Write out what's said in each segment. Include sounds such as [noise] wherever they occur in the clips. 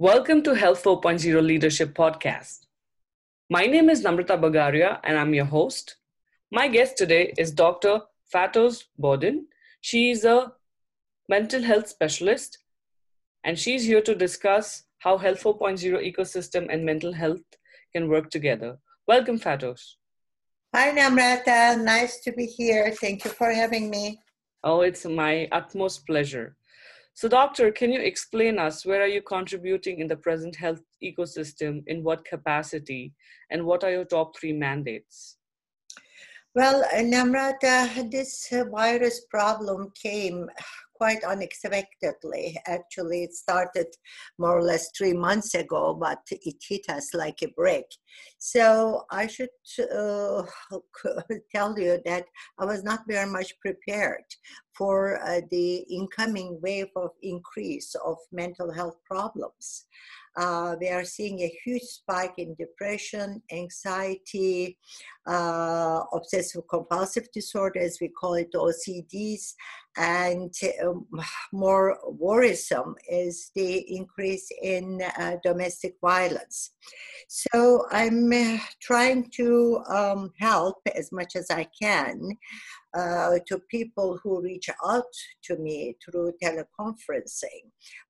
Welcome to Health 4.0 Leadership Podcast. My name is Namrata Bagaria and I'm your host. My guest today is Dr. Fatos Bodin. She is a mental health specialist and she's here to discuss how Health 4.0 ecosystem and mental health can work together. Welcome, Fatos. Hi, Namrata. Nice to be here. Thank you for having me. Oh, it's my utmost pleasure. So, doctor, can you explain us where are you contributing in the present health ecosystem, in what capacity, and what are your top three mandates? Well, uh, Namrata, this uh, virus problem came quite unexpectedly. Actually, it started more or less three months ago, but it hit us like a brick. So I should uh, [laughs] tell you that I was not very much prepared for uh, the incoming wave of increase of mental health problems. Uh, we are seeing a huge spike in depression, anxiety, uh, obsessive compulsive disorder, as we call it, OCDs, and um, more worrisome is the increase in uh, domestic violence. So I'm uh, trying to um, help as much as I can uh, to people who reach out to me through teleconferencing.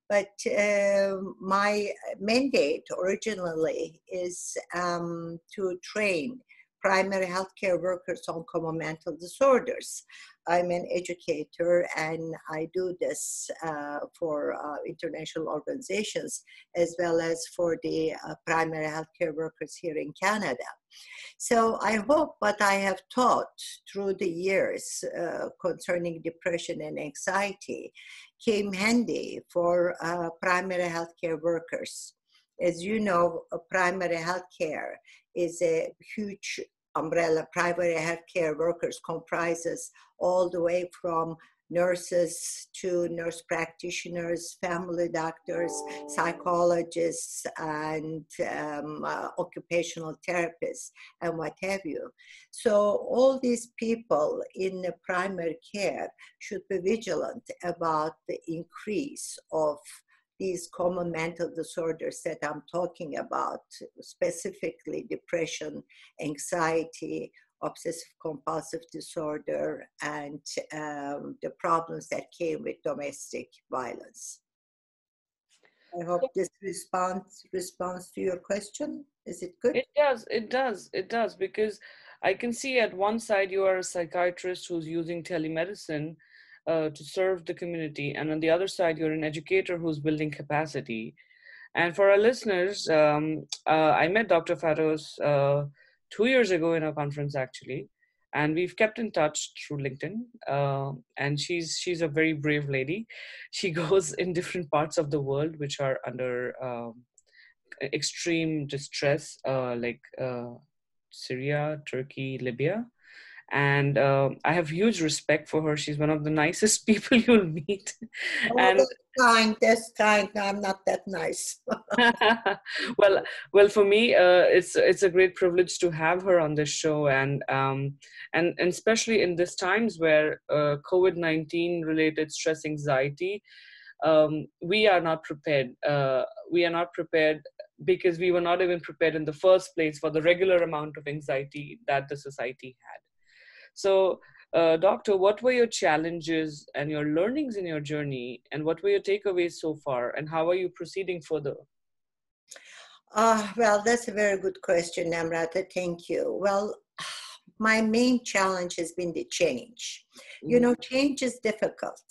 But uh, my mandate originally is um, to train primary healthcare workers on common mental disorders. I'm an educator and I do this uh, for uh, international organizations as well as for the uh, primary healthcare workers here in Canada. So I hope what I have taught through the years uh, concerning depression and anxiety came handy for uh, primary healthcare workers. As you know, primary healthcare is a huge umbrella primary healthcare workers comprises all the way from nurses to nurse practitioners, family doctors, psychologists, and um, uh, occupational therapists, and what have you. So, all these people in the primary care should be vigilant about the increase of these common mental disorders that I'm talking about, specifically depression, anxiety, obsessive compulsive disorder, and um, the problems that came with domestic violence. I hope this response responds to your question. Is it good? It does. It does. It does because I can see at one side you are a psychiatrist who's using telemedicine uh, to serve the community, and on the other side you're an educator who's building capacity. And for our listeners, um, uh, I met Dr. Fatos uh, two years ago in a conference actually and we've kept in touch through linkedin uh, and she's she's a very brave lady she [laughs] goes in different parts of the world which are under um, extreme distress uh, like uh, syria turkey libya and uh, I have huge respect for her. She's one of the [laughs] nicest people you'll meet. Oh, and that's kind. That's kind. I'm not that nice. [laughs] well, well, for me, uh, it's it's a great privilege to have her on this show, and um, and and especially in these times where uh, COVID nineteen related stress anxiety. Um, we are not prepared. Uh, we are not prepared because we were not even prepared in the first place for the regular amount of anxiety that the society had so, uh, doctor, what were your challenges and your learnings in your journey, and what were your takeaways so far, and how are you proceeding further? Uh, well, that's a very good question, Namrata. Thank you. Well, [sighs] my main challenge has been the change. Mm-hmm. You know, change is difficult.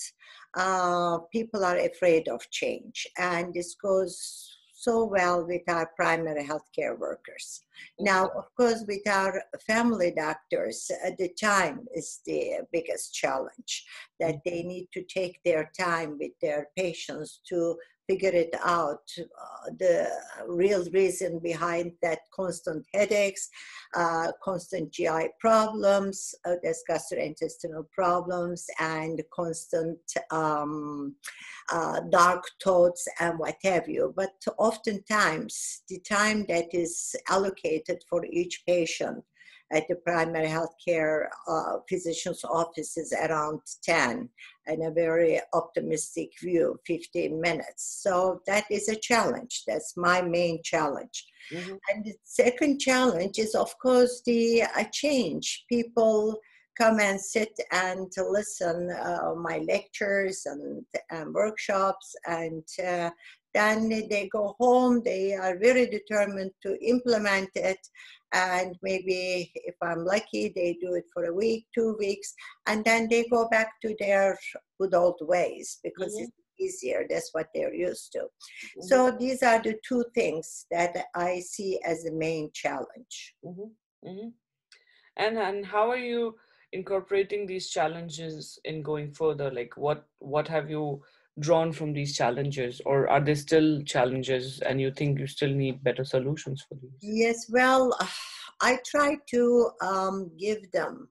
Uh, people are afraid of change, and this goes so well with our primary healthcare workers. Now, of course, with our family doctors, uh, the time is the biggest challenge that they need to take their time with their patients to figure it out uh, the real reason behind that constant headaches uh, constant gi problems uh, there's gastrointestinal problems and constant um, uh, dark thoughts and what have you. But oftentimes the time that is allocated for each patient at the primary health care uh, physician's offices around 10 and a very optimistic view 15 minutes. So that is a challenge. That's my main challenge. Mm-hmm. and the second challenge is of course the uh, change. People come and sit and listen uh, my lectures and, and workshops and uh, then they go home they are very determined to implement it and maybe if i'm lucky they do it for a week two weeks and then they go back to their good old ways because mm-hmm. it's easier that's what they're used to mm-hmm. so these are the two things that i see as the main challenge mm-hmm. mm-hmm. and and how are you incorporating these challenges in going further like what what have you drawn from these challenges or are there still challenges and you think you still need better solutions for these yes well [sighs] i try to um, give them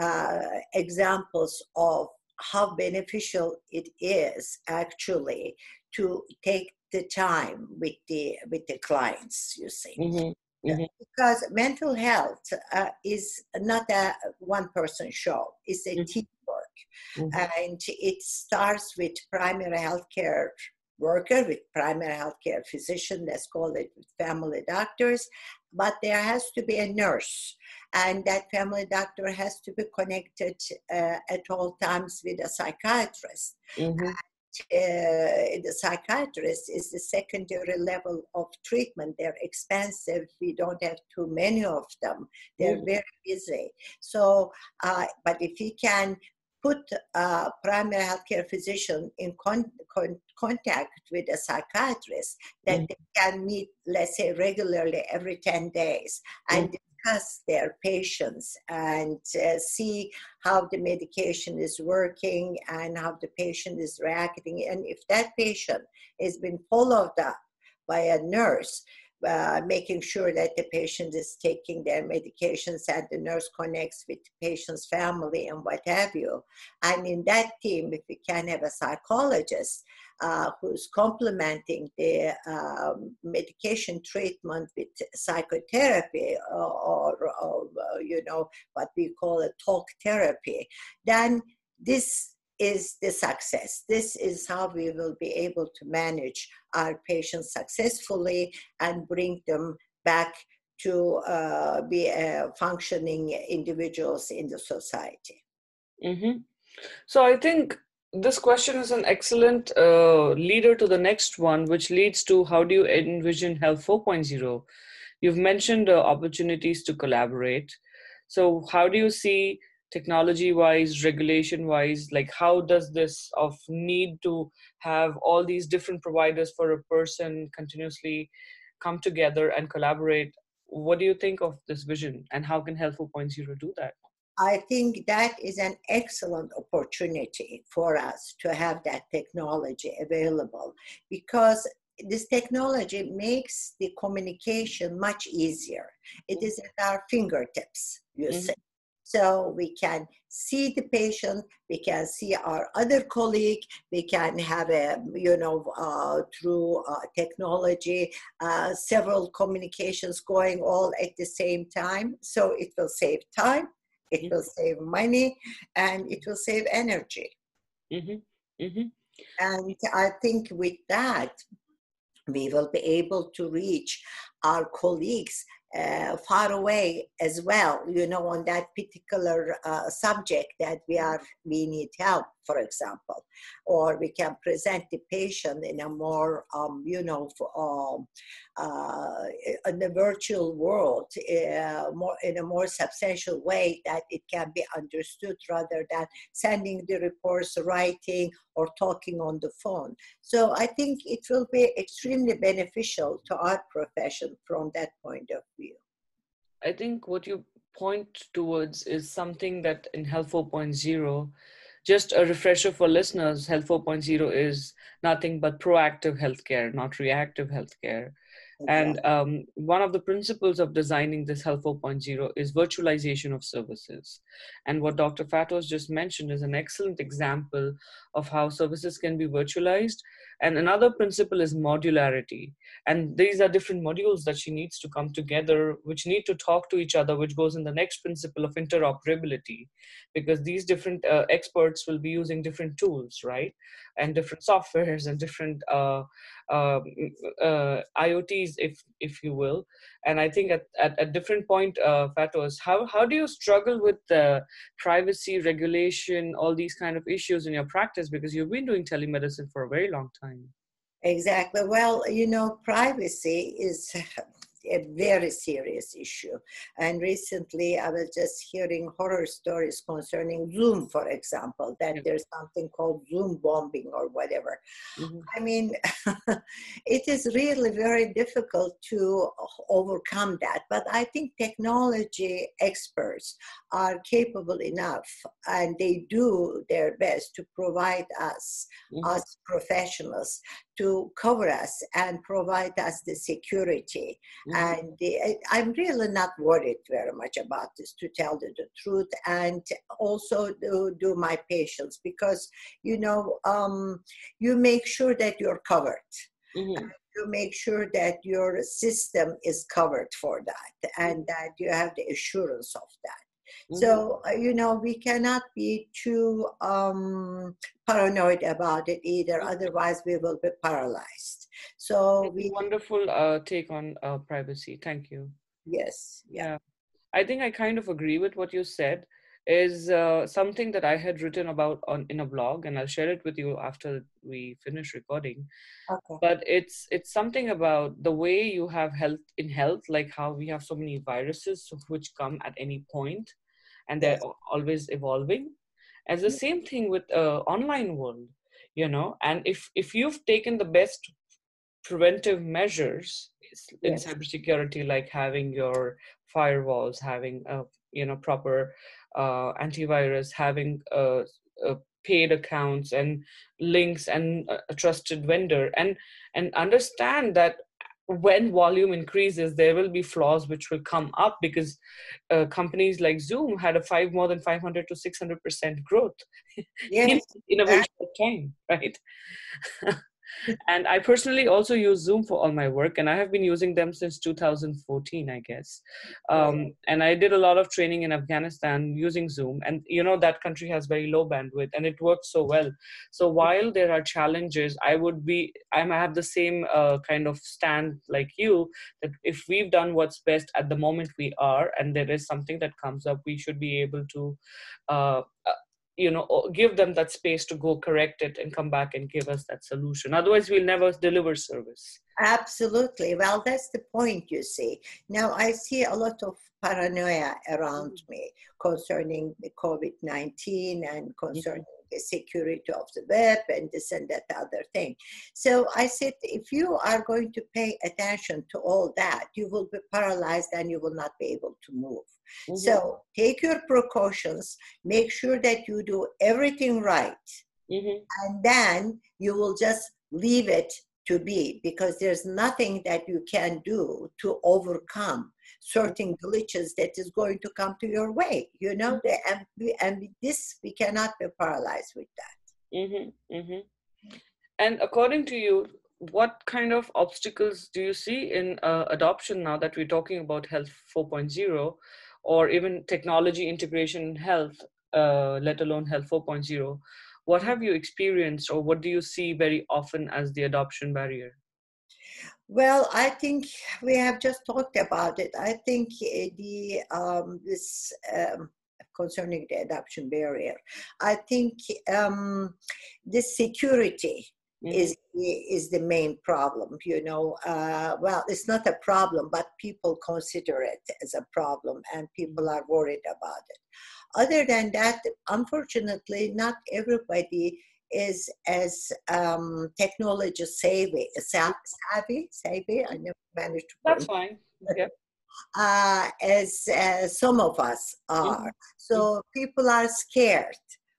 uh, examples of how beneficial it is actually to take the time with the with the clients you see mm-hmm. Mm-hmm. Because mental health uh, is not a one person show, it's a mm-hmm. teamwork. Mm-hmm. And it starts with primary health care worker, with primary health care physician, let's call it family doctors, but there has to be a nurse. And that family doctor has to be connected uh, at all times with a psychiatrist. Mm-hmm uh, the psychiatrist is the secondary level of treatment. They're expensive. We don't have too many of them. They're mm. very busy. So, uh, but if you can put a primary healthcare physician in con- con- contact with a psychiatrist, that mm. they can meet, let's say, regularly every 10 days and mm discuss their patients and uh, see how the medication is working and how the patient is reacting. And if that patient has been followed up by a nurse, uh, making sure that the patient is taking their medications and the nurse connects with the patient's family and what have you. And in that team, if we can have a psychologist uh, who's complementing the um, medication treatment with psychotherapy or, or, or you know, what we call a talk therapy, then this is the success. This is how we will be able to manage our patients successfully and bring them back to uh, be uh, functioning individuals in the society. Mm-hmm. So I think this question is an excellent uh, leader to the next one, which leads to how do you envision Health 4.0? You've mentioned uh, opportunities to collaborate. So, how do you see technology wise regulation wise like how does this of need to have all these different providers for a person continuously come together and collaborate what do you think of this vision and how can health 4.0 do that i think that is an excellent opportunity for us to have that technology available because this technology makes the communication much easier. It is at our fingertips, you mm-hmm. say. So we can see the patient, we can see our other colleague, we can have a, you know, uh, through uh, technology, uh, several communications going all at the same time. So it will save time, it will save money, and it will save energy. Mm-hmm. Mm-hmm. And I think with that, we will be able to reach our colleagues uh, far away as well you know on that particular uh, subject that we are we need help for example. Or we can present the patient in a more um, you know for, um, uh, in the virtual world uh, more in a more substantial way that it can be understood rather than sending the reports writing or talking on the phone. So i think it will be extremely beneficial to our profession from that point of view. I think what you point towards is something that in health 4.0 just a refresher for listeners health 4.0 is nothing but proactive healthcare not reactive healthcare and um, one of the principles of designing this Health 4.0 is virtualization of services. And what Dr. Fatos just mentioned is an excellent example of how services can be virtualized and another principle is modularity and these are different modules that she needs to come together which need to talk to each other which goes in the next principle of interoperability because these different uh, experts will be using different tools right and different softwares and different uh, uh, uh, iots if if you will. And i think at at a different point uh, fatos how how do you struggle with the privacy regulation all these kind of issues in your practice? Because you've been doing telemedicine for a very long time. Exactly. Well you know privacy is [laughs] a very serious issue. And recently, I was just hearing horror stories concerning Zoom, for example, that yeah. there's something called Zoom bombing or whatever. Mm-hmm. I mean, [laughs] it is really very difficult to overcome that. But I think technology experts are capable enough and they do their best to provide us, mm-hmm. us professionals, to cover us and provide us the security. Mm-hmm. And the, I'm really not worried very much about this, to tell the, the truth, and also do, do, my patients because you know um, you make sure that you're covered. Mm-hmm. You make sure that your system is covered for that, and that you have the assurance of that. Mm-hmm. So, uh, you know, we cannot be too um, paranoid about it either. Mm-hmm. Otherwise, we will be paralyzed. So, we wonderful uh, take on uh, privacy. Thank you. Yes. Yeah. yeah. I think I kind of agree with what you said. Is uh, something that I had written about on in a blog, and I'll share it with you after we finish recording. Okay. But it's it's something about the way you have health in health, like how we have so many viruses which come at any point, and they're always evolving as the same thing with uh, online world you know and if if you've taken the best preventive measures in yes. cybersecurity like having your firewalls having a you know proper uh, antivirus having uh, uh, paid accounts and links and a trusted vendor and and understand that when volume increases there will be flaws which will come up because uh, companies like zoom had a five more than 500 to 600 percent growth [laughs] yes. in, in a very short time right [laughs] and I personally also use Zoom for all my work, and I have been using them since 2014, I guess. Um, and I did a lot of training in Afghanistan using Zoom, and you know that country has very low bandwidth, and it works so well. So while there are challenges, I would be I have the same uh, kind of stand like you that if we've done what's best at the moment we are, and there is something that comes up, we should be able to. Uh, you know give them that space to go correct it and come back and give us that solution. Otherwise we'll never deliver service. Absolutely. Well that's the point you see. Now i see a lot of paranoia around me concerning the covid-19 and concerning the security of the web and this and that other thing. So I said, if you are going to pay attention to all that, you will be paralyzed and you will not be able to move. Mm-hmm. So take your precautions, make sure that you do everything right, mm-hmm. and then you will just leave it to be because there's nothing that you can do to overcome certain glitches that is going to come to your way you know mm-hmm. and, we, and this we cannot be paralyzed with that mm-hmm, mm-hmm. and according to you what kind of obstacles do you see in uh, adoption now that we're talking about health 4.0 or even technology integration in health uh, let alone health 4.0 what have you experienced or what do you see very often as the adoption barrier well, I think we have just talked about it. I think eh, the um, this um, concerning the adoption barrier. I think um, the security mm-hmm. is is the main problem. You know, uh, well, it's not a problem, but people consider it as a problem, and people are worried about it. Other than that, unfortunately, not everybody is as um, technology savvy, savvy, savvy. I never managed to. That's fine. [laughs] Okay. Uh, as uh, some of us are. Mm-hmm. So people are scared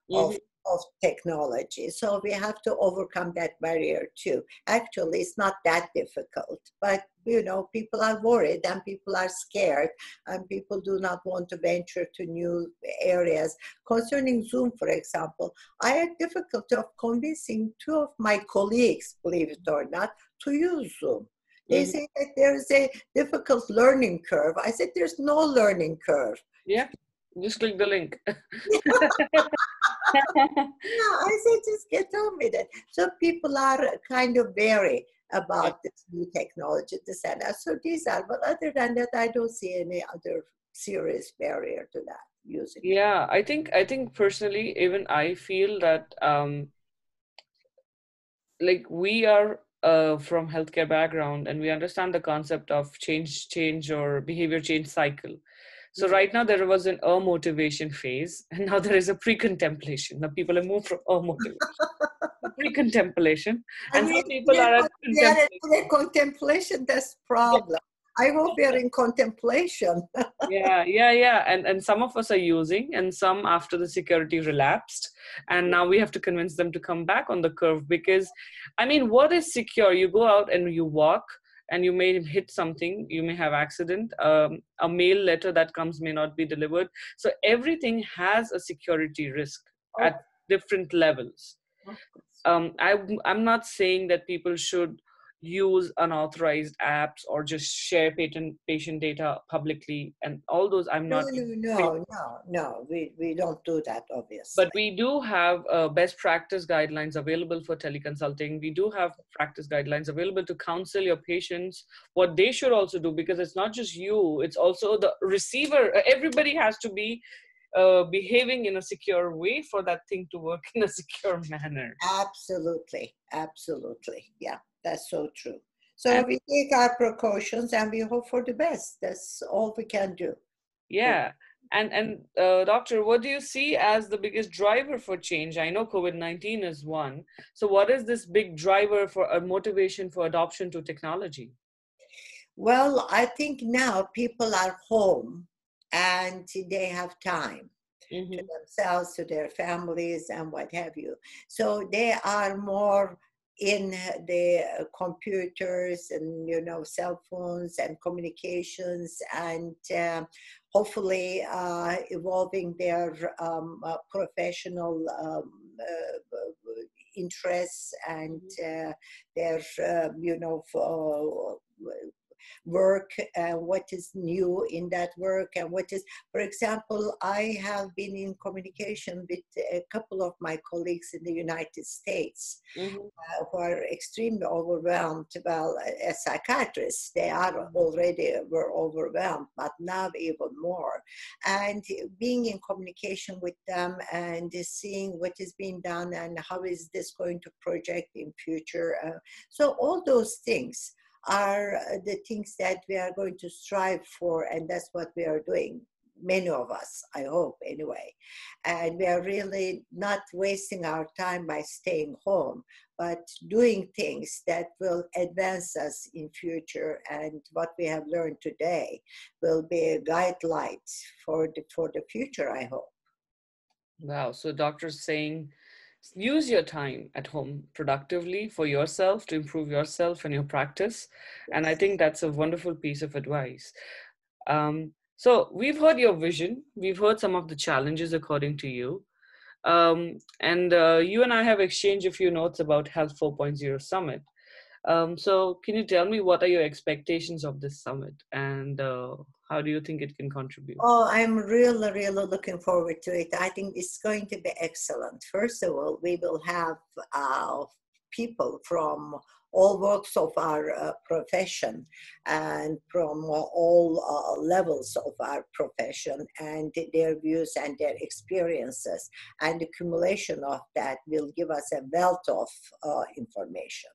mm-hmm. of of technology. So we have to overcome that barrier too. Actually, it's not that difficult, but you know, people are worried and people are scared and people do not want to venture to new areas. Concerning Zoom, for example, I had difficulty of convincing two of my colleagues, believe it or not, to use Zoom. They mm-hmm. say that there's a difficult learning curve. I said there's no learning curve. Yeah, just click the link. [laughs] [laughs] no, I said just get on with it. So people are kind of wary about this new technology, this and that. So these are, but other than that, I don't see any other serious barrier to that using. Yeah, I think I think personally, even I feel that um, like we are uh, from healthcare background and we understand the concept of change change or behavior change cycle so mm-hmm. right now there was an a motivation phase [laughs] and now there is a pre-contemplation now people have moved from a [laughs] motivation [laughs] pre-contemplation and, and some people are at contemplation. contemplation that's problem I hope we are in contemplation. [laughs] yeah, yeah, yeah. And and some of us are using, and some after the security relapsed, and now we have to convince them to come back on the curve because, I mean, what is secure? You go out and you walk, and you may hit something. You may have accident. Um, a mail letter that comes may not be delivered. So everything has a security risk at different levels. Um, I, I'm not saying that people should use unauthorized apps or just share patent patient data publicly and all those i'm not no no no no we, we don't do that obviously. But we do have uh, best practice guidelines available for teleconsulting. We do have practice guidelines available to counsel your patients what they should also do because it's not just you it's also the receiver everybody has to be uh, behaving in a secure way for that thing to work [laughs] in a secure manner absolutely absolutely yeah that's so true. So and we take our precautions and we hope for the best. That's all we can do. Yeah. And and uh, doctor, what do you see as the biggest driver for change? I know COVID nineteen is one. So what is this big driver for a motivation for adoption to technology? Well, I think now people are home and they have time mm-hmm. to themselves, to their families, and what have you. So they are more in the computers and you know cell phones and communications and uh, hopefully uh, evolving their um, uh, professional um, uh, interests and mm-hmm. uh, their um, you know work and what is new in that work and what is for example i have been in communication with a couple of my colleagues in the united states mm-hmm. uh, who are extremely overwhelmed. Well as psychiatrists they are already were overwhelmed but now even more. And being in communication with them and seeing what is being done and how is this going to project in future uh, so all those things are uh, the things that we are going to strive for, and that's what we are doing. Many of us, I hope, anyway. And we are really not wasting our time by staying home, but doing things that will advance us in future. And what we have learned today will be a guide light for the, for the future, I hope. Wow. So, doctors saying use your time at home productively for yourself to improve yourself and your practice and i think that's a wonderful piece of advice. Um, so we've heard your vision. We've heard some of the challenges according to you. Um, and uh, you and i have exchanged a few notes about health 4.0 summit. Um, so can you tell me what are your expectations of this summit? And uh, how do you think it can contribute? Oh, I'm really, really looking forward to it. I think it's going to be excellent. First of all, we will have uh, people from all walks of our uh, profession and from uh, all uh, levels of our profession and their views and their experiences and the accumulation of that will give us a wealth of uh, information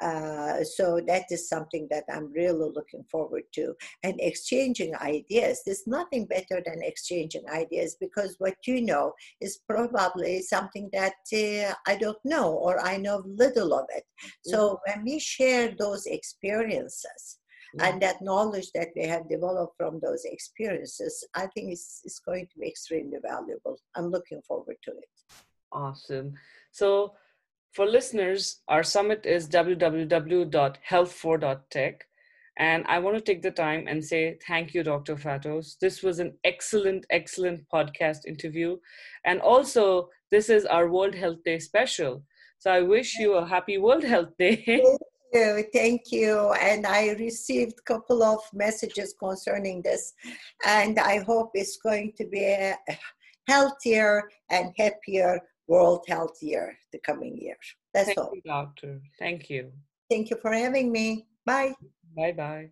uh, so that is something that I'm really looking forward to. And exchanging ideas. There's nothing better than exchanging ideas because what you know is probably something that uh, I don't know or I know little of it. So mm-hmm. when we share those experiences, mm-hmm. and that knowledge that we have developed from those experiences, I think is, is going to be extremely valuable. I'm looking forward to it. Awesome. So, for listeners, our summit is www.health4.tech. And I want to take the time and say thank you, Dr. Fatos. This was an excellent, excellent podcast interview. And also, this is our World Health Day special. So I wish you a happy World Health Day. [laughs] Thank you thank you and i received a couple of messages concerning this and i hope it's going to be a healthier and happier world health year the coming year. That's thank all. you doctor. Thank you. Thank you for having me. Bye. Bye bye